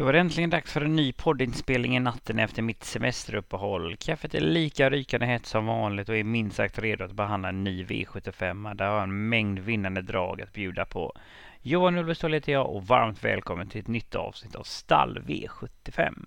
Då var det äntligen dags för en ny poddinspelning i natten efter mitt semesteruppehåll. Kaffet är lika rykande hett som vanligt och är minst sagt redo att behandla en ny V75. Där har jag en mängd vinnande drag att bjuda på. Johan Ulveståhl heter jag och varmt välkommen till ett nytt avsnitt av Stall V75.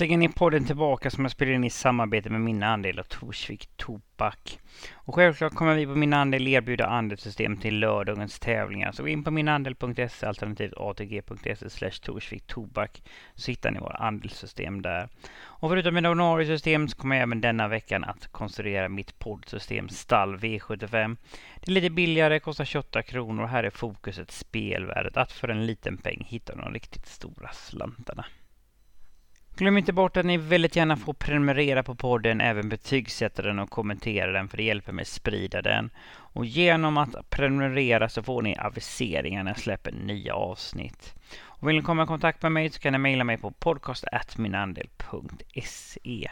Äntligen är podden tillbaka som jag spelar in i samarbete med Min Andel och Torsvik Tobak. Och självklart kommer vi på Min Andel erbjuda andelssystem till lördagens tävlingar. Så gå in på minandel.se alternativt atg.se slash Torsvik Tobak så hittar ni våra andelssystem där. Och förutom mina ordinarie system så kommer jag även denna veckan att konstruera mitt poddsystem Stall V75. Det är lite billigare, kostar 28 kronor och här är fokuset spelvärdet. Att för en liten peng hitta de riktigt stora slantarna. Glöm inte bort att ni väldigt gärna får prenumerera på podden, även betygsätta den och kommentera den för det hjälper mig sprida den. Och genom att prenumerera så får ni aviseringar när jag släpper nya avsnitt. Och vill ni komma i kontakt med mig så kan ni mejla mig på podcast.minandel.se.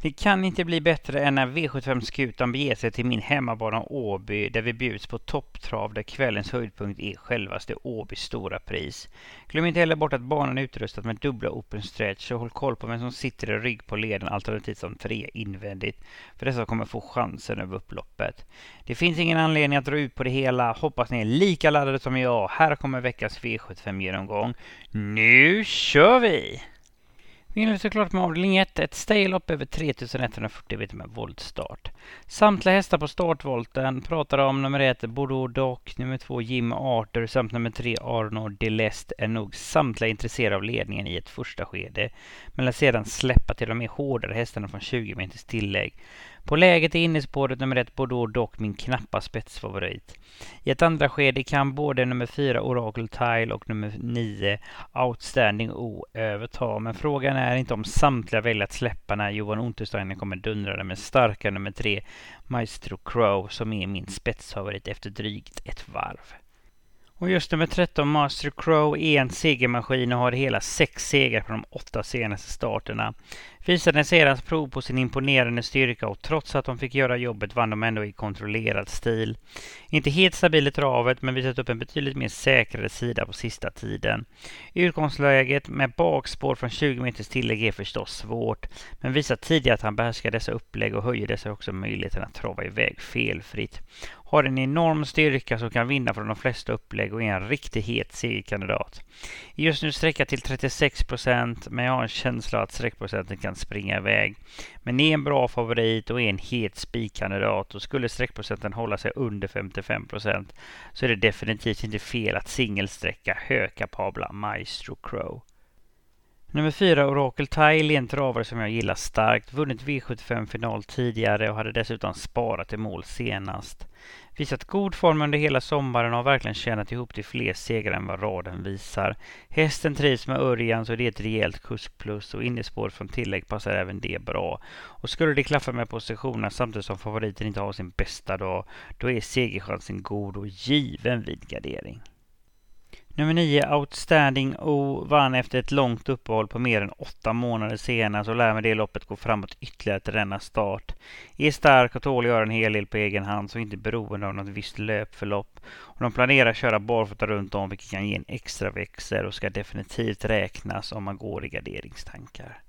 Det kan inte bli bättre än när V75-skutan beger sig till min hemmabana Åby där vi bjuds på topptrav där kvällens höjdpunkt är självaste Åbys stora pris. Glöm inte heller bort att banan är utrustad med dubbla open stretch och håll koll på vem som sitter i rygg på leden alternativt som tre invändigt för dessa kommer få chansen över upploppet. Det finns ingen anledning att dra ut på det hela. Hoppas ni är lika laddade som jag. Här kommer veckans V75-genomgång. Nu kör vi! Vi inleder såklart med avdelning 1, ett staylopp över 3140 meter med voltstart. Samtliga hästar på startvolten pratar om nummer 1 Bordeaux Doc, nummer 2 Jim Arthur samt nummer 3 Arnold Delest är nog samtliga intresserade av ledningen i ett första skede, men lär sedan släppa till de mer hårdare hästarna från 20 meters tillägg. På läget i innespåret nummer 1 Bordeaux dock min knappa spetsfavorit. I ett andra skede kan både nummer 4 Oracle Tile och nummer 9 Outstanding O överta. Men frågan är inte om samtliga väljer att släppa när Johan Untersteiner kommer dundrande med starka nummer 3 Maestro Crow som är min spetsfavorit efter drygt ett varv. Och just nummer 13, Master Crow, är en segermaskin och har hela sex segrar på de åtta senaste starterna. Visade sedan prov på sin imponerande styrka och trots att de fick göra jobbet vann de ändå i kontrollerad stil. Inte helt stabil i travet men visat upp en betydligt mer säkrare sida på sista tiden. Utgångsläget med bakspår från 20 meters tillägg är förstås svårt men visar tidigare att han behärskar dessa upplägg och höjer dessa också möjligheten att trava iväg felfritt har en enorm styrka som kan vinna från de flesta upplägg och är en riktigt het segerkandidat. Just nu sträcka till 36 procent, men jag har en känsla att sträckprocenten kan springa iväg. Men är en bra favorit och är en het spikkandidat och skulle sträckprocenten hålla sig under 55 procent så är det definitivt inte fel att singelsträcka högkapabla Maestro Crow. Nummer fyra, Oracle Tile, är en travare som jag gillar starkt. Vunnit V75-final tidigare och hade dessutom sparat i mål senast. Visat god form under hela sommaren och har verkligen tjänat ihop till fler segrar än vad raden visar. Hästen trivs med Örjan så det är ett rejält kuskplus och innespår från tillägg passar även det bra. Och skulle det klaffa med positionerna samtidigt som favoriten inte har sin bästa dag, då är segerchansen god och given vid gardering. Nummer 9, Outstanding O, vann efter ett långt uppehåll på mer än åtta månader senast och lär med det loppet gå framåt ytterligare till denna start. Är stark och tål att göra en hel del på egen hand så inte beroende av något visst löpförlopp. Och de planerar att köra barfota runt om vilket kan ge en extra växel och ska definitivt räknas om man går i garderingstankar.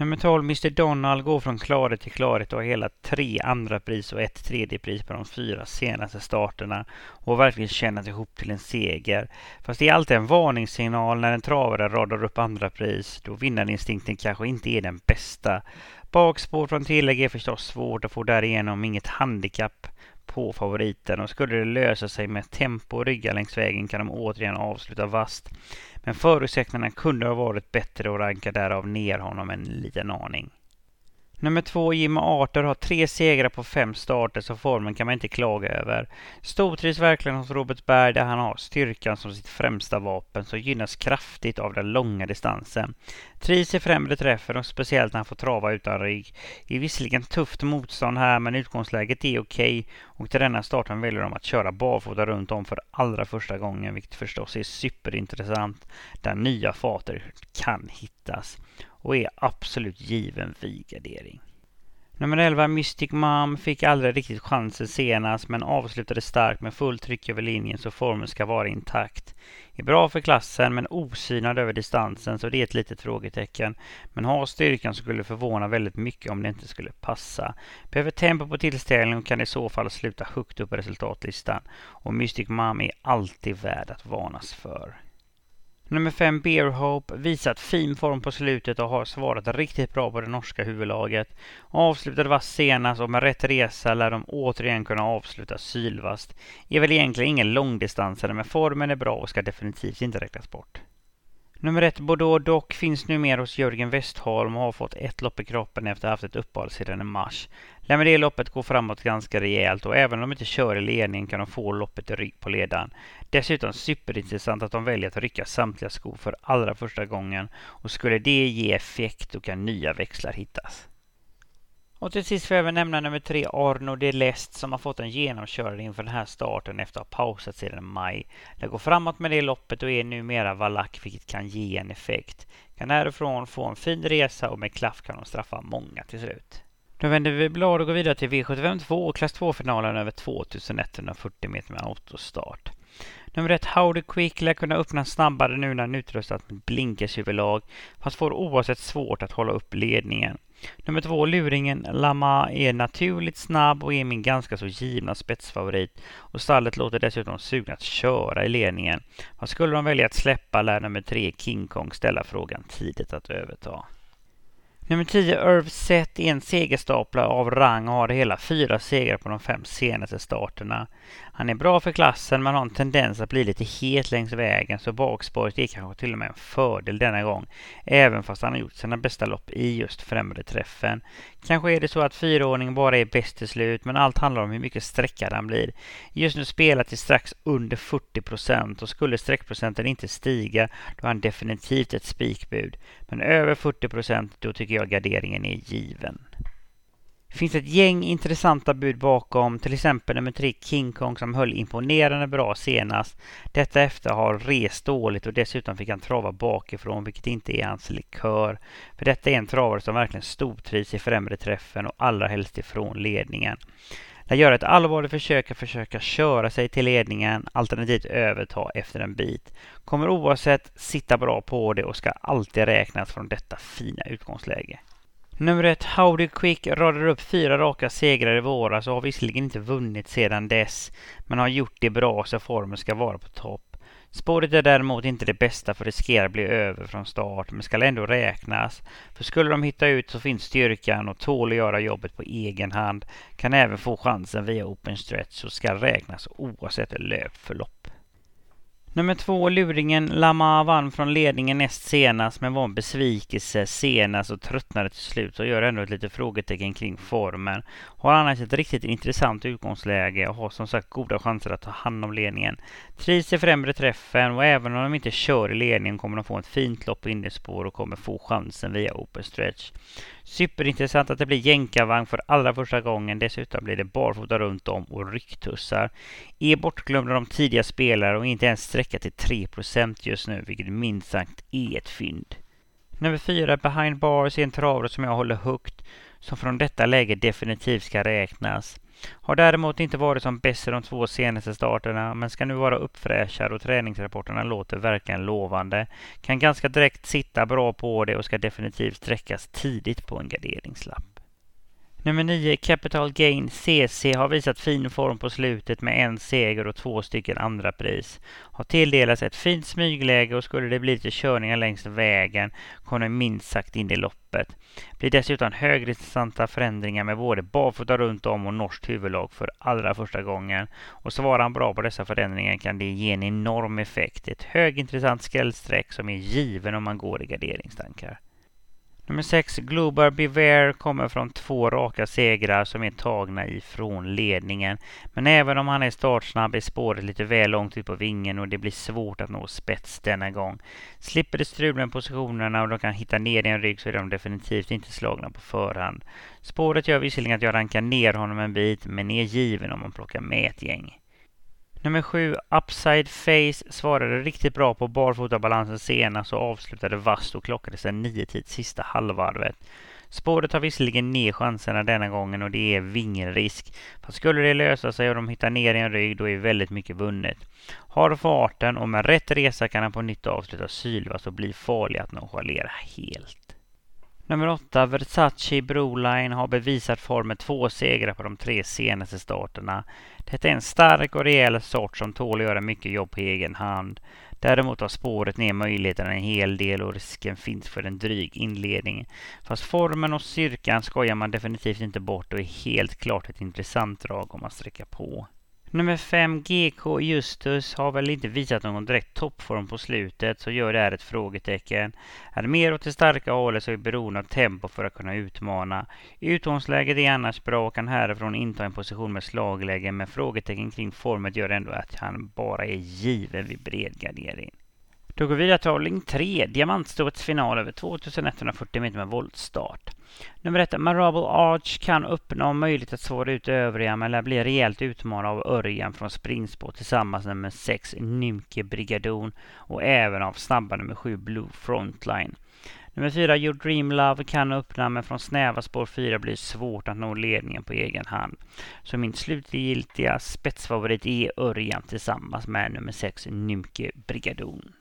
Nummer 12, Mr Donald, går från klarhet till klarhet och har hela tre andra pris och ett tredje pris på de fyra senaste starterna och har verkligen tjänat ihop till en seger. Fast det är alltid en varningssignal när en travare radar upp andra pris då vinnarinstinkten kanske inte är den bästa. Bakspår från tillägg är förstås svårt och får därigenom inget handikapp på favoriten och skulle det lösa sig med tempo och ryggar längs vägen kan de återigen avsluta vast. Men förutsättningarna kunde ha varit bättre och ranka därav ner honom en liten aning. Nummer två, Jimmy Arthur, har tre segrar på fem starter så formen kan man inte klaga över. Stortrivs verkligen hos Robert Berg där han har styrkan som sitt främsta vapen så gynnas kraftigt av den långa distansen. Trivs i främre träffen och speciellt när han får trava utan rygg. Det är visserligen tufft motstånd här men utgångsläget är okej och till denna starten väljer de att köra barfota runt om för allra första gången vilket förstås är superintressant där nya fater kan hittas och är absolut given vid gardering. Nummer 11 Mystic Mom fick aldrig riktigt chansen senast men avslutade starkt med fullt tryck över linjen så formen ska vara intakt. Är bra för klassen men osynad över distansen så det är ett litet frågetecken. Men har styrkan så skulle förvåna väldigt mycket om det inte skulle passa. Behöver tempo på tillställningen och kan i så fall sluta högt upp på resultatlistan. Och Mystic Mom är alltid värd att varnas för. Nummer 5 Beer Hope visat fin form på slutet och har svarat riktigt bra på det norska huvudlaget. Avslutade vass senast och med rätt resa lär de återigen kunna avsluta sylvast. Är väl egentligen ingen långdistansare men formen är bra och ska definitivt inte räknas bort. Nummer ett Bordeaux dock finns numera hos Jörgen Westholm och har fått ett lopp i kroppen efter att ha haft ett uppehåll sedan i mars. Lär det loppet gå framåt ganska rejält och även om de inte kör i ledningen kan de få loppet i rygg på ledaren. Dessutom superintressant att de väljer att rycka samtliga skor för allra första gången och skulle det ge effekt då kan nya växlar hittas. Och till sist får jag även nämna nummer tre, Arno de Lest, som har fått en genomkörare inför den här starten efter att ha pausat sedan maj. Det går framåt med det loppet och är numera valack, vilket kan ge en effekt. Kan härifrån få en fin resa och med klaff kan de straffa många till slut. Då vänder vi blad och går vidare till V75 och klass 2-finalen över 2140 meter med autostart. Nummer ett, Howdy Quick lär kunna öppna snabbare nu när han utrustat med blinkershuvudlag, fast får oavsett svårt att hålla upp ledningen. Nummer två, luringen Lama är naturligt snabb och är min ganska så givna spetsfavorit. Och stallet låter dessutom sugna att köra i ledningen. Vad skulle de välja att släppa lär nummer tre, King Kong, ställa frågan tidigt att överta. Nummer 10, Irv Set, är en segerstaplare av rang och har hela fyra segrar på de fem senaste starterna. Han är bra för klassen men har en tendens att bli lite het längs vägen så bakspåret är kanske till och med en fördel denna gång. Även fast han har gjort sina bästa lopp i just främre träffen. Kanske är det så att fyraåringen bara är bäst till slut men allt handlar om hur mycket sträckad han blir. Just nu spelar till strax under 40 procent och skulle sträckprocenten inte stiga då är han definitivt ett spikbud. Men över 40 procent då tycker jag garderingen är given. Det finns ett gäng intressanta bud bakom, till exempel nummer tre King Kong som höll imponerande bra senast. Detta efter har rest dåligt och dessutom fick han trava bakifrån vilket inte är hans likör. För detta är en travare som verkligen stortrivs i främre träffen och allra helst ifrån ledningen. Den gör ett allvarligt försök att försöka köra sig till ledningen, alternativt överta efter en bit. Kommer oavsett sitta bra på det och ska alltid räknas från detta fina utgångsläge. Nummer ett, Howdy Quick radar upp fyra raka segrar i våras och har visserligen inte vunnit sedan dess, men har gjort det bra så formen ska vara på topp. Spåret är däremot inte det bästa för riskerar bli över från start, men ska ändå räknas. För skulle de hitta ut så finns styrkan och tål att göra jobbet på egen hand. Kan även få chansen via open stretch och ska räknas oavsett löpförlopp. Nummer två, luringen Lama vann från ledningen näst senast men var en besvikelse senast och tröttnade till slut och gör ändå ett litet frågetecken kring formen. Har annars ett riktigt intressant utgångsläge och har som sagt goda chanser att ta hand om ledningen. Trivs i främre träffen och även om de inte kör i ledningen kommer de få ett fint lopp på innerspår och kommer få chansen via open stretch. Superintressant att det blir jänkarvagn för allra första gången. Dessutom blir det barfota runt om och rycktussar. Är bortglömda de tidiga spelare och inte ens sträcka till 3% just nu, vilket minst sagt är ett fynd. Nummer fyra, Behind Bars, är en travare som jag håller högt, som från detta läge definitivt ska räknas. Har däremot inte varit som bäst i de två senaste starterna men ska nu vara uppfräschad och träningsrapporterna låter verkligen lovande. Kan ganska direkt sitta bra på det och ska definitivt sträckas tidigt på en garderingslapp. Nummer 9, Capital Gain CC, har visat fin form på slutet med en seger och två stycken andra pris. Har tilldelats ett fint smygläge och skulle det bli lite körningar längs vägen kommer minst sagt in i loppet. Blir dessutom högintressanta förändringar med både barfota runt om och norskt huvudlag för allra första gången. Och svarar han bra på dessa förändringar kan det ge en enorm effekt. Ett högintressant skrällsträck som är given om man går i garderingstankar. Nummer 6, Global Beware, kommer från två raka segrar som är tagna ifrån ledningen. Men även om han är startsnabb är spåret lite väl långt ut på vingen och det blir svårt att nå spets denna gång. Slipper de strul med positionerna och de kan hitta ner i en rygg så är de definitivt inte slagna på förhand. Spåret gör visserligen att jag rankar ner honom en bit, men är given om man plockar med ett gäng. Nummer sju, Upside Face, svarade riktigt bra på barfotabalansen senast och avslutade vasst och klockade sedan nio tid sista halvvarvet. Spåret har visserligen ner chanserna denna gången och det är vingelrisk. Fast skulle det lösa sig och de hittar ner i en rygg då är väldigt mycket vunnet. Har farten och med rätt resa kan han på nytt avsluta sylvast och bli farlig att nonchalera helt. Nummer 8, Versace Broline har bevisat form med två segrar på de tre senaste starterna. Detta är en stark och rejäl sort som tål att göra mycket jobb på egen hand. Däremot har spåret ner möjligheterna en hel del och risken finns för en dryg inledning. Fast formen och styrkan skojar man definitivt inte bort och är helt klart ett intressant drag om man sträcker på. Nummer 5, GK Justus, har väl inte visat någon direkt toppform på slutet, så gör det här ett frågetecken. Är mer åt det starka hållet så är beroende av tempo för att kunna utmana. Utgångsläget är annars bra och kan härifrån inta en position med slagläge, men frågetecken kring formet gör ändå att han bara är given vid bred gardering. Då går vi vidare till avdelning 3, diamantståets final över 2140 meter med voltstart. Nummer ett, Marable Arch kan uppnå möjlighet att svara ut övriga men lär bli rejält utmanad av Örjan från springspår tillsammans med nummer 6, Nymke Brigadon och även av snabba nummer 7, Blue Frontline. Nummer 4, Your Dream Love kan öppna men från snäva spår 4 blir det svårt att nå ledningen på egen hand. Så min slutgiltiga spetsfavorit är Örjan tillsammans med nummer 6, Nymke Brigadon.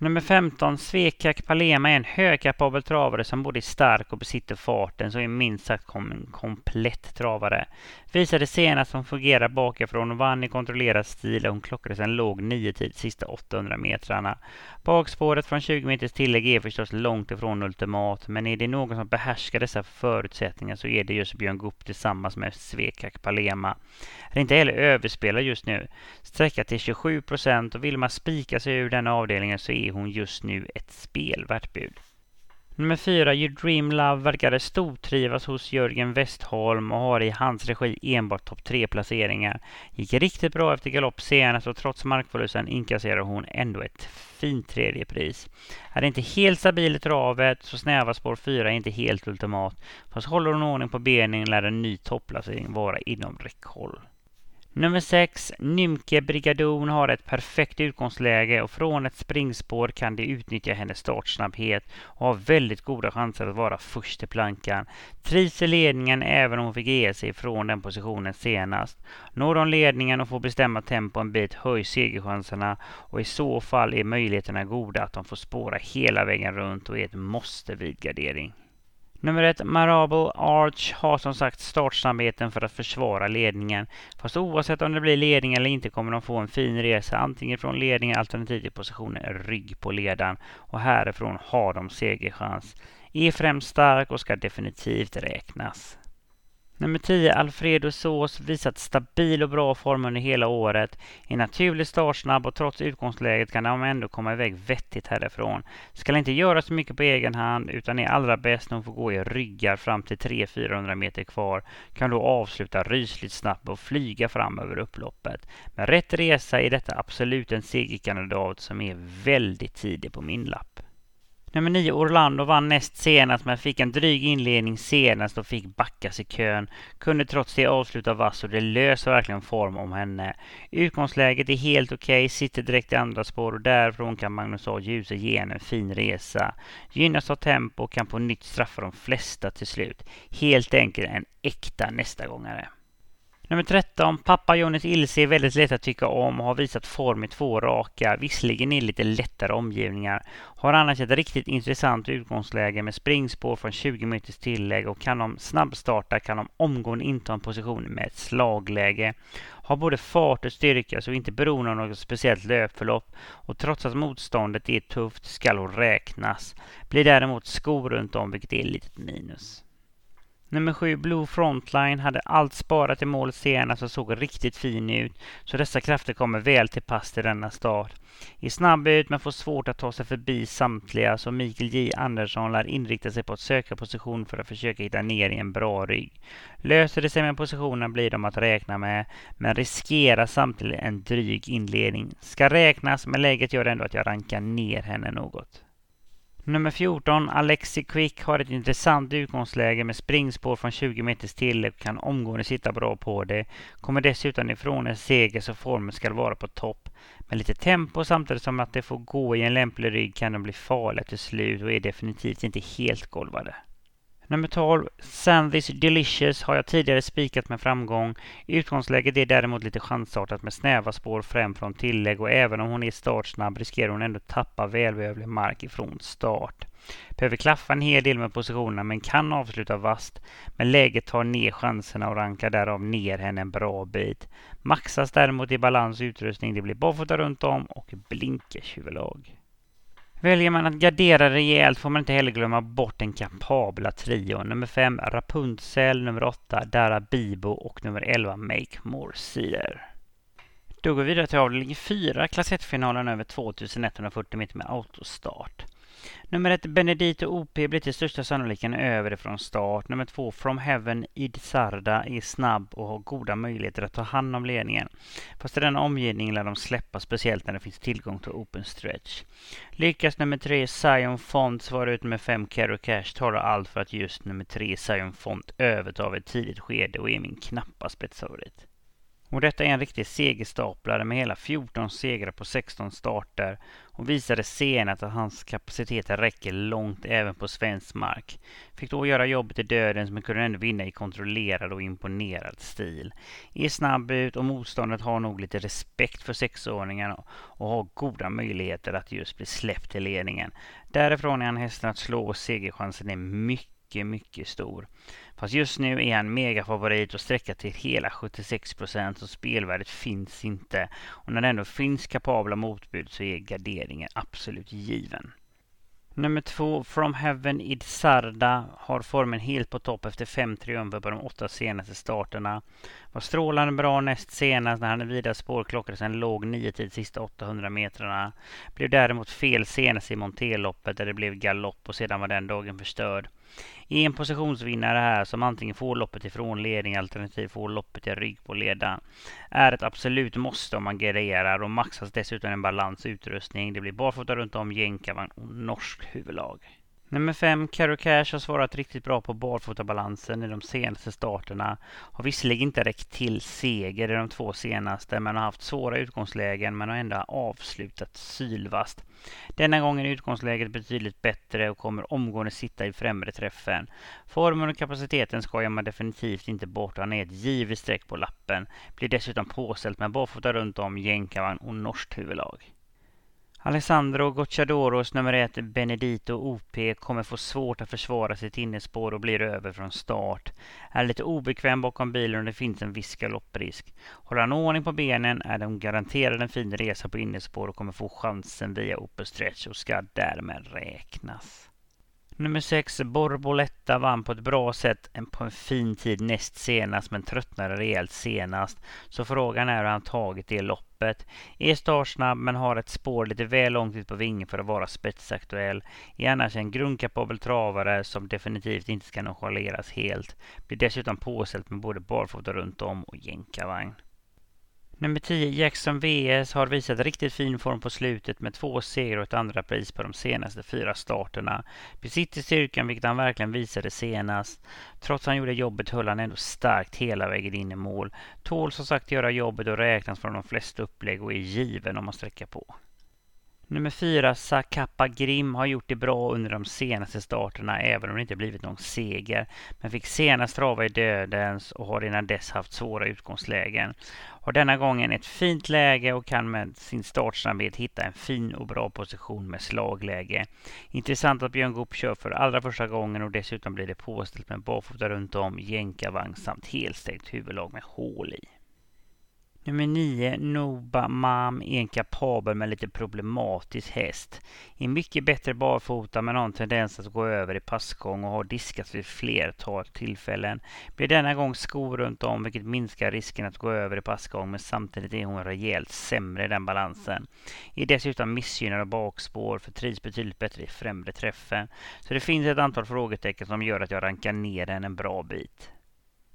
Nummer 15, Svekak Palema, är en högkapabel travare som både är stark och besitter farten, så är minst sagt en komplett travare. Visade senast hon fungerar bakifrån och vann i kontrollerad stil och hon klockade en låg nio tid sista 800 metrarna. Bakspåret från 20 meters tillägg är förstås långt ifrån ultimat, men är det någon som behärskar dessa förutsättningar så är det just Björn Goop tillsammans med Svekak Palema. Är inte heller överspelad just nu. Sträcka till 27 procent och vill man spika sig ur den avdelningen så är hon just nu ett spelvärt bud. Nummer fyra, You Dream Love, verkade stortrivas hos Jörgen Westholm och har i hans regi enbart topp tre placeringar. Gick riktigt bra efter galopp senast och trots markförlusten inkasserar hon ändå ett fint tredje pris. Är inte helt stabil i travet så snäva spår 4 är inte helt ultimat. Fast håller hon ordning på benen lär en ny topplacering vara inom räckhåll. Nummer 6, Nymke Brigadon har ett perfekt utgångsläge och från ett springspår kan de utnyttja hennes startsnabbhet och har väldigt goda chanser att vara först i plankan. Trivs i ledningen även om hon fick ge sig från den positionen senast. Når de ledningen och får bestämma tempo en bit höjs segerchanserna och i så fall är möjligheterna goda att de får spåra hela vägen runt och är ett måste vid gardering. Nummer ett, Marable Arch har som sagt startsnabbheten för att försvara ledningen. Fast oavsett om det blir ledning eller inte kommer de få en fin resa antingen från ledningen alternativt i positionen rygg på ledaren. Och härifrån har de segerchans. E Är främst stark och ska definitivt räknas. Nummer 10, Alfredo Sås, visat stabil och bra form under hela året. Är naturligt startsnabb och trots utgångsläget kan de ändå komma iväg vettigt härifrån. Ska inte göra så mycket på egen hand utan är allra bäst när hon får gå i ryggar fram till 300-400 meter kvar. Kan då avsluta rysligt snabbt och flyga fram över upploppet. Med rätt resa är detta absolut en segerkandidat som är väldigt tidig på min lapp. Nummer 9 Orlando vann näst senast men fick en dryg inledning senast och fick backas i kön. Kunde trots det avsluta vass och det löser verkligen form om henne. Utgångsläget är helt okej, okay, sitter direkt i andra spår och därifrån kan Magnus A. Djuse ge henne en fin resa. Gynnas av tempo och kan på nytt straffa de flesta till slut. Helt enkelt en äkta nästa gångare. Nummer 13, pappa Jonis Ilse är väldigt lätt att tycka om och har visat form i två raka, visserligen i lite lättare omgivningar. Har annars ett riktigt intressant utgångsläge med springspår från 20 meters tillägg och kan de snabbstarta kan de omgående inta en position med ett slagläge. Har både fart och styrka så inte beroende av något speciellt löpförlopp och trots att motståndet är tufft skall hon räknas. Blir däremot skor runt om vilket är ett litet minus. Nummer sju, Blue Frontline, hade allt sparat i mål senast och såg riktigt fin ut, så dessa krafter kommer väl till pass i denna stad. Är snabb ut men får svårt att ta sig förbi samtliga, så Mikael J Andersson lär inrikta sig på att söka position för att försöka hitta ner i en bra rygg. Löser det sig med positionen blir de att räkna med, men riskerar samtidigt en dryg inledning. Ska räknas, men läget gör ändå att jag rankar ner henne något. Nummer 14, Alexi Quick, har ett intressant utgångsläge med springspår från 20 meters tillägg och kan omgående sitta bra på det. Kommer dessutom ifrån en seger så formen ska vara på topp. Med lite tempo samtidigt som att det får gå i en lämplig rygg kan de bli farliga till slut och är definitivt inte helt golvade. Nummer 12, Sandwich Delicious har jag tidigare spikat med framgång. Utgångsläget är däremot lite chansartat med snäva spår fram från tillägg och även om hon är startsnabb riskerar hon ändå tappa välbehövlig mark ifrån start. Behöver klaffa en hel del med positionerna men kan avsluta vast. Men läget tar ner chanserna och rankar därav ner henne en bra bit. Maxas däremot i balans och utrustning. Det blir barfota runt om och blinkers huvudlag. Väljer man att gardera rejält får man inte heller glömma bort den kapabla trion. Nummer 5 Rapunzel, nummer 8 Dara Bibo och nummer 11 Make More Cedar. Då går vi vidare till avdelning 4, klass 1-finalen över 2140 meter med autostart. Nummer ett Benedito OP blir till största sannolikheten över från start. Nummer två From Heaven Idsarda är snabb och har goda möjligheter att ta hand om ledningen. Fast i denna omgivning lär de släppa speciellt när det finns tillgång till open stretch. Lyckas nummer tre Zion Font svara ut med fem Caro Cash talar allt för att just nummer tre Zion Font övertar ett tidigt skede och är min knappa spetsfavorit. Och detta är en riktig segerstaplare med hela 14 segrar på 16 starter och visade senare att hans kapacitet räcker långt även på svensk mark. Fick då göra jobbet i döden men kunde ändå vinna i kontrollerad och imponerad stil. Är snabb ut och motståndet har nog lite respekt för sexåringarna och har goda möjligheter att just bli släppt till ledningen. Därifrån är han hästen att slå och segerchansen är mycket, mycket stor. Fast just nu är han megafavorit och sträcka till hela 76 procent och spelvärdet finns inte. Och när det ändå finns kapabla motbud så är garderingen absolut given. Nummer två, From Heaven Id Sarda, har formen helt på topp efter fem triumfer på de åtta senaste starterna. Var strålande bra näst senast när han i vida spår klockades en låg nio tid sista 800 metrarna. Blev däremot fel senast i Monteloppet där det blev galopp och sedan var den dagen förstörd. En positionsvinnare här som antingen får loppet ifrån ledning alternativt får loppet i rygg på ledaren. Är ett absolut måste om man garderar och maxas dessutom en balans utrustning. Det blir barfota runt om, jänkarvagn och norsk huvudlag. Nummer 5, Carro Cash har svarat riktigt bra på barfotabalansen i de senaste starterna. Har visserligen inte räckt till seger i de två senaste men har haft svåra utgångslägen men har ändå avslutat sylvast. Denna gång är utgångsläget betydligt bättre och kommer omgående sitta i främre träffen. Formen och kapaciteten skojar man definitivt inte bort och han är ett givet streck på lappen. Blir dessutom påställt med barfota runt om, jänkarvagn och norskt huvudlag. Alessandro Gocciadoros nummer ett Benedito OP kommer få svårt att försvara sitt innespår och blir över från start. Är lite obekväm bakom bilen och det finns en viss galopprisk. Håller han ordning på benen är de garanterad en fin resa på innespår och kommer få chansen via Open Stretch och ska därmed räknas. Nummer 6, Borboletta, vann på ett bra sätt på en fin tid näst senast men tröttnade rejält senast. Så frågan är hur han tagit det loppet. Är startsnabb men har ett spår lite väl långt ut på vingen för att vara spetsaktuell. Är annars en grundkapabel travare som definitivt inte ska nonchaleras helt. Blir dessutom påställd med både barfota runt om och jänkarvagn. Nummer 10, Jackson VS, har visat riktigt fin form på slutet med två segrar och ett andra pris på de senaste fyra starterna. Besitter styrkan, vilket han verkligen visade senast. Trots att han gjorde jobbet höll han ändå starkt hela vägen in i mål. Tål som sagt göra jobbet och räknas från de flesta upplägg och är given om man sträcker på. Nummer fyra, Sakappa Grim, har gjort det bra under de senaste starterna även om det inte blivit någon seger. Men fick senast trava i dödens och har innan dess haft svåra utgångslägen. Har denna gången ett fint läge och kan med sin startsnabbhet hitta en fin och bra position med slagläge. Intressant att Björn Goop kör för allra första gången och dessutom blir det påställt med barfota runt om, jänkarvagn samt helstängt huvudlag med hål i. Nummer 9, Noba Mam, är en kapabel men lite problematisk häst. Är mycket bättre barfota men har en tendens att gå över i passgång och har diskats vid flertal tillfällen. Blir denna gång skor runt om vilket minskar risken att gå över i passgång men samtidigt är hon rejält sämre i den balansen. Är dessutom missgynnad av bakspår för trivs betydligt bättre i främre träffen. Så det finns ett antal frågetecken som gör att jag rankar ner den en bra bit.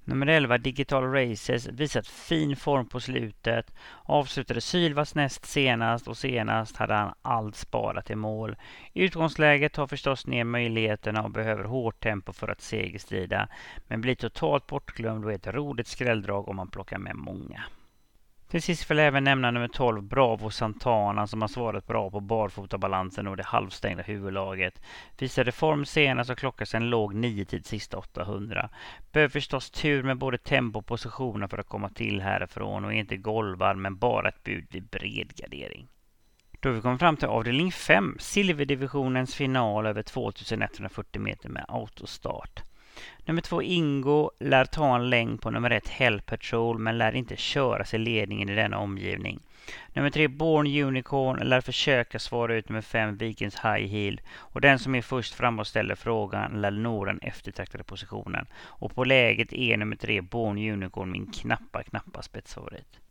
Nummer 11, Digital Races, visat fin form på slutet. Avslutade Sylvas näst senast och senast hade han allt sparat i mål. Utgångsläget tar förstås ner möjligheterna och behöver hårt tempo för att segerstrida. Men blir totalt bortglömd och är ett roligt skrälldrag om man plockar med många. Till sist vill jag även nämna nummer 12 Bravo Santana som har svarat bra på barfotabalansen och det halvstängda huvudlaget. Visade form senast och klockas en låg 9 tid sista 800. Behöver förstås tur med både tempo och positioner för att komma till härifrån och är inte golvad men bara ett bud vid bred gardering. Då har vi kommit fram till avdelning 5, silverdivisionens final över 2140 meter med autostart. Nummer två Ingo lär ta en längd på nummer ett Hell Patrol men lär inte köra sig ledningen i denna omgivning. Nummer tre Born Unicorn lär försöka svara ut nummer fem Vikings High Heel och den som är först fram och ställer frågan lär nå den eftertraktade positionen. Och på läget är nummer tre Born Unicorn min knappa, knappa spetsfavorit.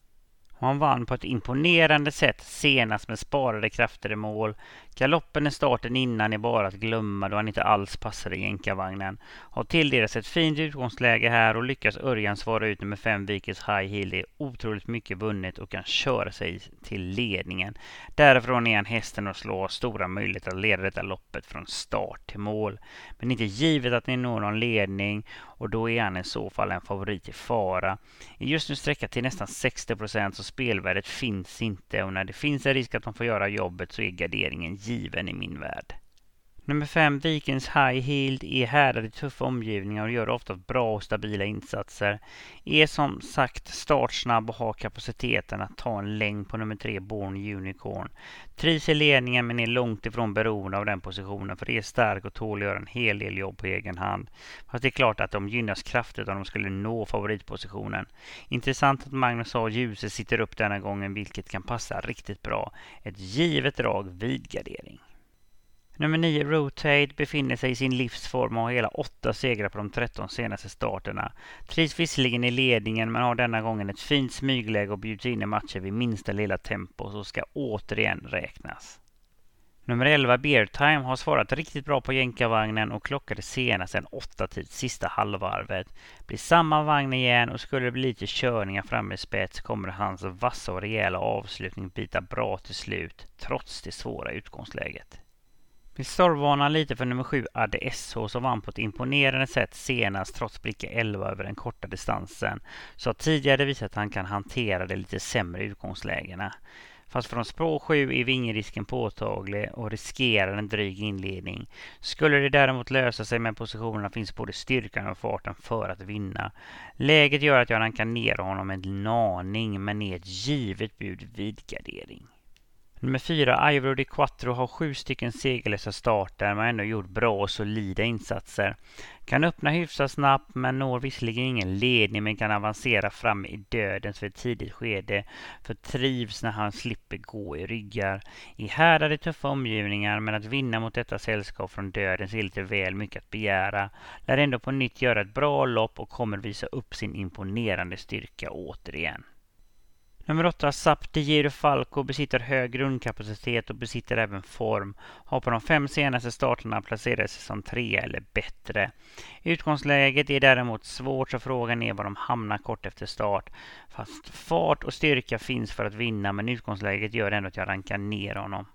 Han vann på ett imponerande sätt senast med sparade krafter i mål. Galoppen i starten innan är bara att glömma då han inte alls passade jänkarvagnen. Har tilldelats ett fint utgångsläge här och lyckas Örjan svara ut nummer 5 Vikes High Heel. Det är otroligt mycket vunnet och kan köra sig till ledningen. Därifrån är han hästen och slår stora möjligheter att leda detta loppet från start till mål. Men inte givet att ni når någon ledning och då är han i så fall en favorit i fara. Just nu sträcka till nästan 60 procent så spelvärdet finns inte och när det finns en risk att de får göra jobbet så är garderingen given i min värld. Nummer 5, Vikings High Heeled är härdad i tuffa omgivningar och gör ofta bra och stabila insatser. Är som sagt startsnabb och har kapaciteten att ta en längd på nummer 3, Born Unicorn. Trivs i ledningen men är långt ifrån beroende av den positionen för det är stark och tål att göra en hel del jobb på egen hand. Fast det är klart att de gynnas kraftigt om de skulle nå favoritpositionen. Intressant att Magnus A. Djuse sitter upp denna gången vilket kan passa riktigt bra. Ett givet drag vid gardering. Nummer 9, Rotate, befinner sig i sin livsform och har hela åtta segrar på de 13 senaste starterna. Trivs visserligen i ledningen men har denna gången ett fint smygläge och bjuds in i matcher vid minsta lilla tempo så ska återigen räknas. Nummer 11, Beertime, har svarat riktigt bra på jänkarvagnen och klockade senast en åtta tid sista halvvarvet. Blir samma vagn igen och skulle det bli lite körningar framme i spets kommer hans vassa och rejäla avslutning bita bra till slut trots det svåra utgångsläget. Vi stormvarnar lite för nummer 7 ADSH som vann på ett imponerande sätt senast trots bricka 11 över den korta distansen. Så har tidigare visat att han kan hantera de lite sämre utgångslägena. Fast från spår 7 är vingerisken påtaglig och riskerar en dryg inledning. Skulle det däremot lösa sig med positionerna finns både styrkan och farten för att vinna. Läget gör att jag rankar ner honom en aning men är ett givet bud vid gardering. Nummer fyra, Ivor Di Quattro har sju stycken segerlösa starter men har ändå gjort bra och solida insatser. Kan öppna hyfsat snabbt men når visserligen ingen ledning men kan avancera fram i dödens för ett tidigt skede. För trivs när han slipper gå i ryggar. I härdade tuffa omgivningar men att vinna mot detta sällskap från dödens är lite väl mycket att begära. Lär ändå på nytt göra ett bra lopp och kommer visa upp sin imponerande styrka återigen. Nummer 8, Sapti, Giro Falco besitter hög grundkapacitet och besitter även form. Har på de fem senaste starterna placerat sig som tre eller bättre. Utgångsläget är däremot svårt så frågan är var de hamnar kort efter start. Fast fart och styrka finns för att vinna men utgångsläget gör ändå att jag rankar ner honom.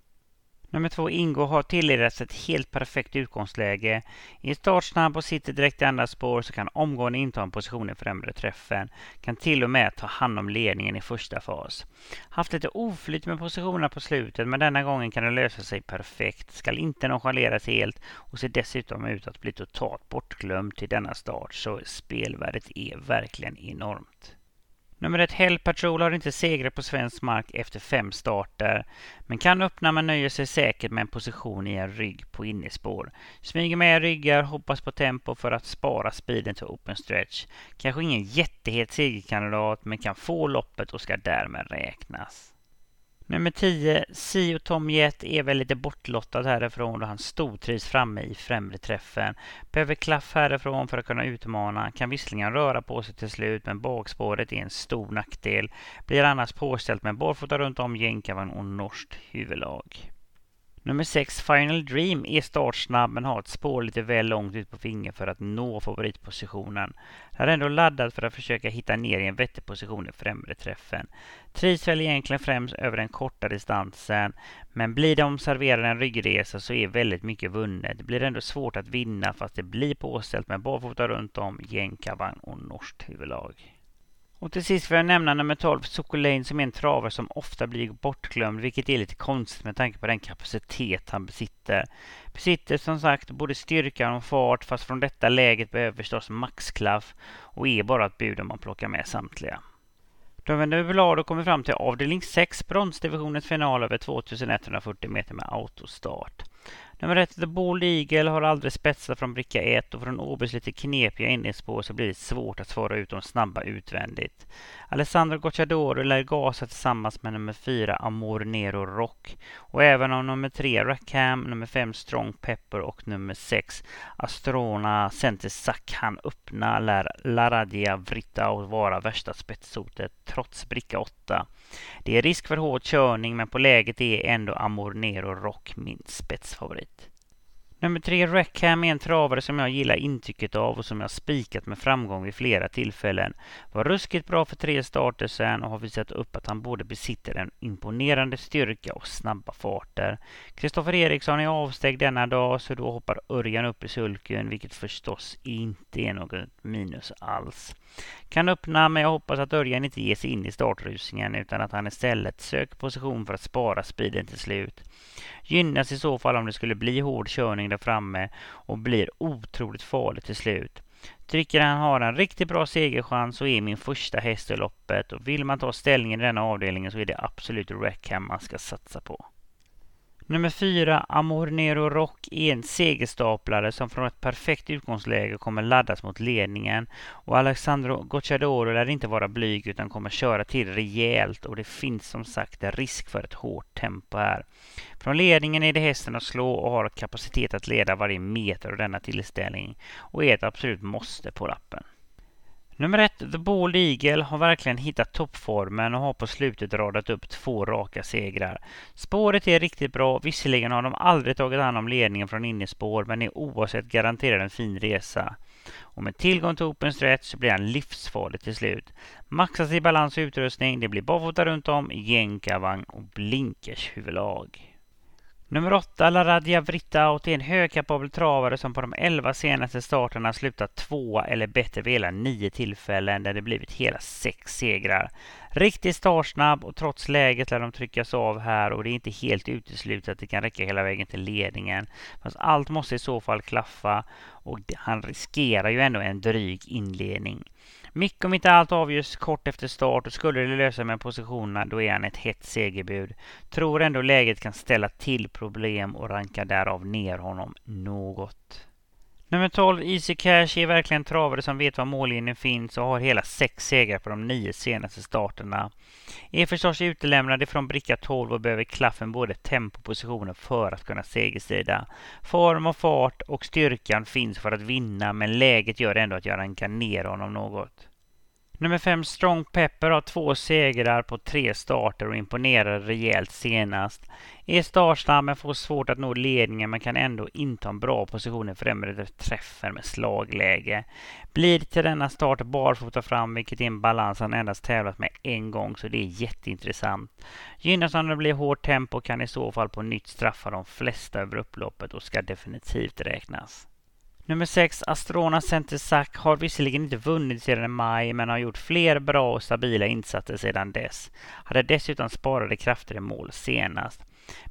Nummer två, Ingo, har tilldelats ett helt perfekt utgångsläge. Är startsnabb och sitter direkt i andra spår så kan omgående inta en position i främre träffen. Kan till och med ta hand om ledningen i första fas. Haft lite oflyt med positionerna på slutet men denna gången kan det lösa sig perfekt. Skall inte nonchaleras helt och ser dessutom ut att bli totalt bortglömd till denna start så spelvärdet är verkligen enormt. Nummer ett Hell Patrol har inte segrat på svensk mark efter fem starter, men kan öppna men nöjer sig säkert med en position i en rygg på innespår. Smyger med ryggar, hoppas på tempo för att spara speeden till open stretch. Kanske ingen jättehet segerkandidat, men kan få loppet och ska därmed räknas. Nummer 10, Sio Tom Jet, är väl lite bortlottad härifrån då han stortrivs framme i främre träffen. Behöver klaff härifrån för att kunna utmana. Kan visserligen röra på sig till slut men bakspåret är en stor nackdel. Blir annars påställt med barfota runt om jänkarvagn och norskt huvudlag. Nummer 6, Final Dream, är startsnabb men har ett spår lite väl långt ut på fingret för att nå favoritpositionen. Är ändå laddad för att försöka hitta ner i en vettig position i främre träffen. Trivs väl egentligen främst över den korta distansen, men blir de serverade en ryggresa så är väldigt mycket vunnet. Det blir ändå svårt att vinna fast det blir påställt med barfota runt om, jänkarvagn och norskt huvudlag. Och till sist vill jag nämna nummer 12, Sokolane, som är en travare som ofta blir bortglömd, vilket är lite konstigt med tanke på den kapacitet han besitter. Besitter som sagt både styrka och fart, fast från detta läget behöver förstås maxklaff och är bara ett bud om man plockar med samtliga. Då vänder vi blad och kommer fram till avdelning 6, bronsdivisionens final över 2140 meter med autostart. Nummer ett, The Bald Eagle, har aldrig spetsat från bricka 1 och från Åbys lite knepiga inledningsspår så blir det svårt att svara ut de snabba utvändigt. Alessandro Gocciadoro lär gasa tillsammans med nummer 4 Amor Nero Rock och även om nummer 3 Rackham, nummer 5 Strong Pepper och nummer 6 Astrona Centesac han öppna lär Laradia Vritta och vara värsta spetshotet trots bricka 8. Det är risk för hård körning men på läget är ändå Amor Nero Rock min spetsfavorit. Nummer tre, Rackham, är en travare som jag gillar intrycket av och som jag spikat med framgång vid flera tillfällen. Var ruskigt bra för tre starter sen och har visat upp att han både besitter en imponerande styrka och snabba farter. Kristoffer Eriksson är avstängd denna dag så då hoppar Örjan upp i sulken vilket förstås inte är något minus alls. Kan öppna men jag hoppas att Örjan inte ger sig in i startrusningen utan att han istället söker position för att spara speeden till slut. Gynnas i så fall om det skulle bli hård körning där framme och blir otroligt farligt till slut. Tycker han har en riktigt bra segerchans så är min första häst i loppet och vill man ta ställningen i denna avdelningen så är det absolut Rackham man ska satsa på. Nummer fyra, Amor Nero Rock, är en segerstaplare som från ett perfekt utgångsläge kommer laddas mot ledningen. Och Alexandro Gocciadoro lär inte vara blyg utan kommer köra till rejält och det finns som sagt en risk för ett hårt tempo här. Från ledningen är det hästen att slå och har kapacitet att leda varje meter av denna tillställning och är ett absolut måste på lappen. Nummer ett, The Bald Eagle, har verkligen hittat toppformen och har på slutet radat upp två raka segrar. Spåret är riktigt bra, visserligen har de aldrig tagit hand om ledningen från innespår men är oavsett garanterad en fin resa. Och med tillgång till open stretch så blir han livsfarlig till slut. Maxas i balans och utrustning, det blir barfota runt om, jänkarvagn och blinkers huvudlag. Nummer 8, Laradja Vrittaut, är en högkapabel travare som på de 11 senaste starterna slutat tvåa eller bättre vid hela nio tillfällen där det blivit hela sex segrar. Riktigt startsnabb och trots läget lär de tryckas av här och det är inte helt uteslutet att det kan räcka hela vägen till ledningen. Fast allt måste i så fall klaffa och han riskerar ju ändå en dryg inledning. Mick om inte allt avgörs kort efter start och skulle det lösa med positionerna då är han ett hett segerbud. Tror ändå läget kan ställa till problem och rankar därav ner honom något. Nummer 12, Easy Cash, är verkligen travare som vet var mållinjen finns och har hela sex segrar på de nio senaste starterna. Är förstås utelämnad ifrån bricka 12 och behöver klaffen både tempo och positioner för att kunna segerstrida. Form och fart och styrkan finns för att vinna men läget gör ändå att jag rankar ner honom något. Nummer fem Strong Pepper har två segrar på tre starter och imponerade rejält senast. Är startsnabb men får svårt att nå ledningen men kan ändå inta en bra position i främre träffen med slagläge. Blir till denna start barfota fram vilket är en balans han endast tävlat med en gång så det är jätteintressant. Gynnas han det blir hårt tempo kan i så fall på nytt straffa de flesta över upploppet och ska definitivt räknas. Nummer 6, Astrona Centersac, har visserligen inte vunnit sedan i maj men har gjort fler bra och stabila insatser sedan dess. Hade dessutom sparade krafter i mål senast.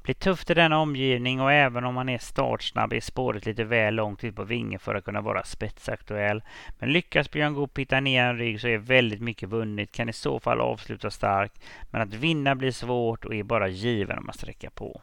Blir tufft i denna omgivning och även om han är startsnabb är spåret lite väl långt ut på vingen för att kunna vara spetsaktuell. Men lyckas Björn Goop hitta ner en rygg så är väldigt mycket vunnet, kan i så fall avsluta starkt. Men att vinna blir svårt och är bara given om man sträcker på.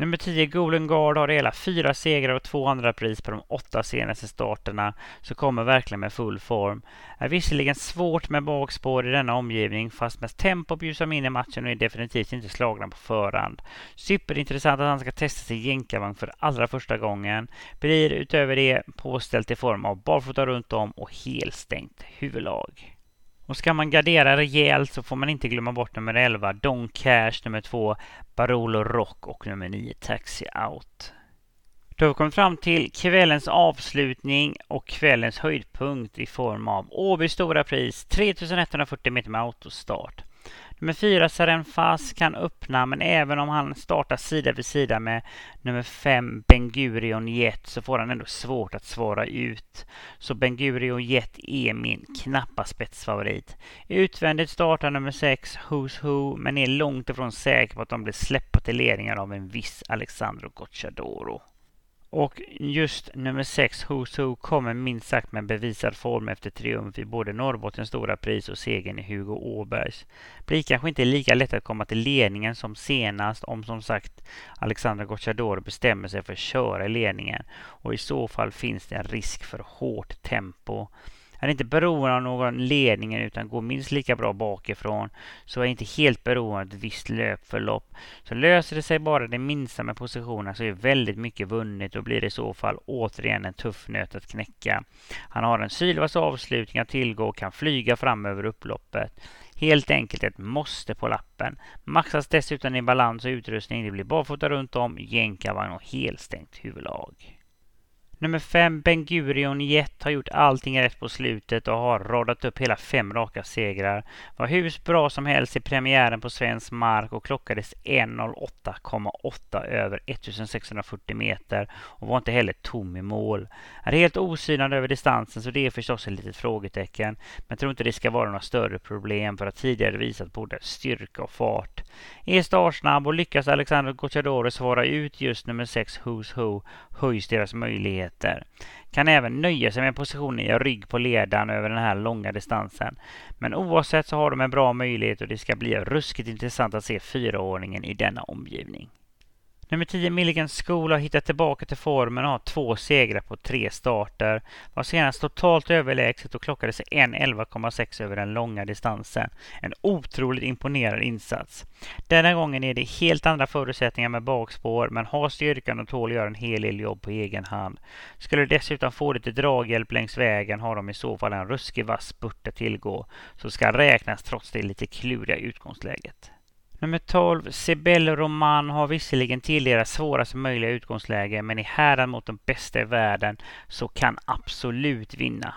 Nummer 10 Golden Guard har hela fyra segrar och två andra pris på de åtta senaste starterna, så kommer verkligen med full form. Är visserligen svårt med bakspår i denna omgivning, fast med tempo bjuds de in i matchen och är definitivt inte slagna på förhand. Superintressant att han ska testa sin jänkarvagn för allra första gången. Blir utöver det påställt i form av barfota runt om och helstängt huvudlag. Och ska man gardera rejält så får man inte glömma bort nummer 11, Don Cash, nummer 2, Barolo Rock och nummer 9, Taxi Out. Då har vi kommit fram till kvällens avslutning och kvällens höjdpunkt i form av Åby Stora Pris, 3140 meter med autostart. Nummer fyra, Saren Fas, kan öppna, men även om han startar sida vid sida med nummer fem, Bengurion Jet, så får han ändå svårt att svara ut. Så Bengurion Jet är min knappa spetsfavorit. Utvändigt startar nummer sex, Who's Who, men är långt ifrån säker på att de blir släppta till ledningar av en viss Alexandro Gocciadoro. Och just nummer 6, Who's Who, kommer minst sagt med bevisad form efter triumf i både Norrbottens stora pris och segern i Hugo Åbergs. Blir kanske inte lika lätt att komma till ledningen som senast om som sagt Alexandra Gocciador bestämmer sig för att köra i ledningen och i så fall finns det en risk för hårt tempo. Är inte beroende av någon ledning utan går minst lika bra bakifrån så är inte helt beroende av ett visst löpförlopp. Så löser det sig bara det minsta med positionerna så är väldigt mycket vunnet och blir i så fall återigen en tuff nöt att knäcka. Han har en sylvass avslutning att tillgå och kan flyga fram över upploppet. Helt enkelt ett måste på lappen. Maxas dessutom i balans och utrustning. Det blir barfota runt om, jänkarvagn och helstängt huvudlag. Nummer fem, Ben Gurion Jet har gjort allting rätt på slutet och har radat upp hela fem raka segrar. Var hur bra som helst i premiären på svensk mark och klockades 1.08,8 över 1640 meter och var inte heller tom i mål. Är helt osynad över distansen så det är förstås ett litet frågetecken. Men tror inte det ska vara några större problem för att tidigare visat både styrka och fart. Är startsnabb och lyckas Alexander Gocciadoro svara ut just nummer 6 Who's Who höjs deras möjligheter. Kan även nöja sig med positionen i rygg på ledaren över den här långa distansen. Men oavsett så har de en bra möjlighet och det ska bli ruskigt intressant att se fyraåringen i denna omgivning. Nummer 10 Milligan School har hittat tillbaka till formen och har två segrar på tre starter. Var senast totalt överlägset och klockade sig 1.11,6 över den långa distansen. En otroligt imponerande insats. Denna gången är det helt andra förutsättningar med bakspår men har styrkan och tål att göra en hel del jobb på egen hand. Skulle dessutom få lite draghjälp längs vägen har de i så fall en ruskig vass spurt att tillgå. Så ska räknas trots det lite kluriga utgångsläget. Nummer 12, Sebel Roman har visserligen tilldelats svåraste möjliga utgångsläge men i härdad mot de bästa i världen så kan absolut vinna.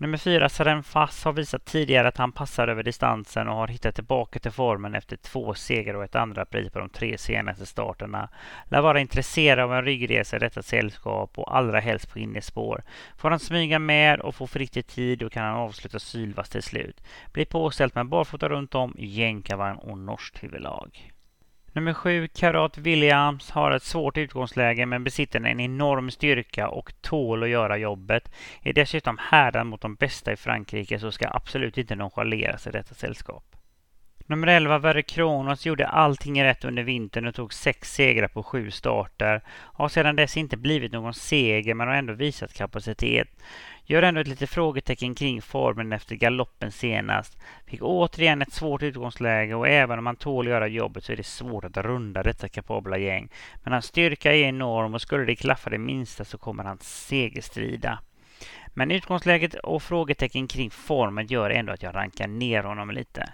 Nummer fyra, Saren Fass, har visat tidigare att han passar över distansen och har hittat tillbaka till formen efter två segrar och ett andra pris på de tre senaste starterna. Lär vara intresserad av en ryggresa i detta sällskap och allra helst på innespår. Får han smyga med och få fritt i tid då kan han avsluta sylvass till slut. Blir påställt med barfota runt om, jänkarvagn och norskt huvudlag. Nummer sju, Karat Williams, har ett svårt utgångsläge men besitter en enorm styrka och tål att göra jobbet. Är dessutom härdad mot de bästa i Frankrike så ska absolut inte nonchaleras i detta sällskap. Nummer 11, Verre Kronos, gjorde allting rätt under vintern och tog sex segrar på sju starter. Har sedan dess inte blivit någon seger men har ändå visat kapacitet. Gör ändå ett litet frågetecken kring formen efter galoppen senast. Fick återigen ett svårt utgångsläge och även om han tål att göra jobbet så är det svårt att runda detta kapabla gäng. Men hans styrka är enorm och skulle det klaffa det minsta så kommer han segerstrida. Men utgångsläget och frågetecken kring formen gör ändå att jag rankar ner honom lite.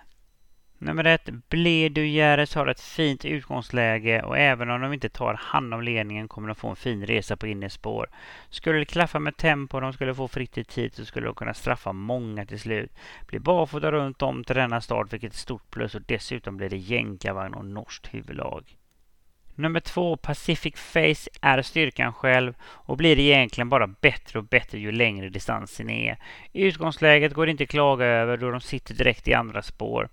Nummer ett, Bledu Järes har ett fint utgångsläge och även om de inte tar hand om ledningen kommer de få en fin resa på innerspår. Skulle det klaffa med tempo och de skulle få fritt i tid så skulle de kunna straffa många till slut. Blir barfota runt om till denna start vilket är ett stort plus och dessutom blir det jänkarvagn och norskt huvudlag. Nummer två, Pacific Face, är styrkan själv och blir egentligen bara bättre och bättre ju längre distansen är. Utgångsläget går inte att klaga över då de sitter direkt i andra spår.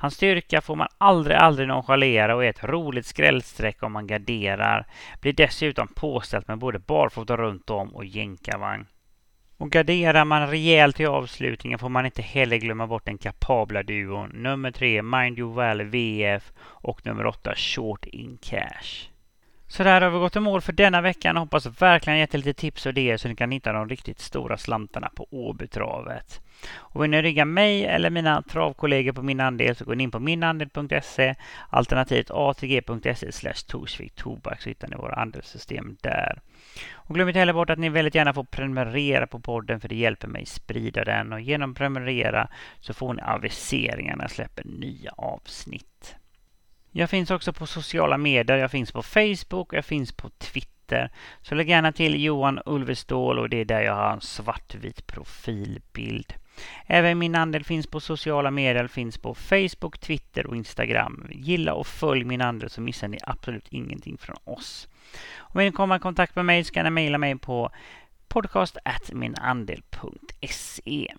Hans styrka får man aldrig, aldrig nonchalera och är ett roligt skrällsträck om man garderar. Blir dessutom påställt med både barfota runt om och jänkarvagn. Och garderar man rejält i avslutningen får man inte heller glömma bort den kapabla duon nummer tre Mind You Well VF och nummer åtta Short In Cash. Så där har vi gått i mål för denna veckan och hoppas verkligen gett lite tips och idéer så ni kan hitta de riktigt stora slantarna på Åbytravet. Och vill ni rigga mig eller mina travkollegor på min andel så går ni in på minandel.se alternativt atg.se slash Torsvik Tobak så hittar ni våra andelssystem där. Och glöm inte heller bort att ni väldigt gärna får prenumerera på podden för det hjälper mig sprida den och genom prenumerera så får ni aviseringar när jag släpper nya avsnitt. Jag finns också på sociala medier. Jag finns på Facebook och jag finns på Twitter. Så lägg gärna till Johan Ulvestål och det är där jag har en svartvit profilbild. Även min andel finns på sociala medier, finns på Facebook, Twitter och Instagram. Gilla och följ min andel så missar ni absolut ingenting från oss. Om ni vill komma i kontakt med mig så kan ni mejla mig på podcast.minandel.se.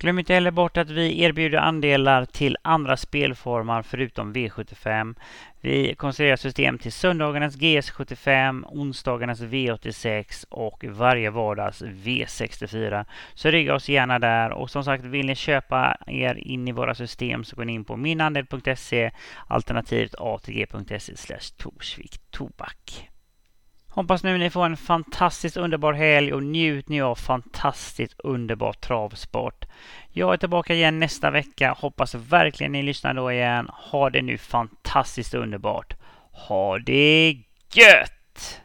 Glöm inte heller bort att vi erbjuder andelar till andra spelformer förutom V75. Vi konstruerar system till söndagarnas GS75, onsdagarnas V86 och varje vardags V64. Så rygga oss gärna där och som sagt vill ni köpa er in i våra system så går ni in på minandel.se alternativt atg.se torsvik tobak. Hoppas nu ni får en fantastiskt underbar helg och njut ni av fantastiskt underbar travsport. Jag är tillbaka igen nästa vecka. Hoppas verkligen ni lyssnar då igen. Ha det nu fantastiskt underbart. Ha det gött!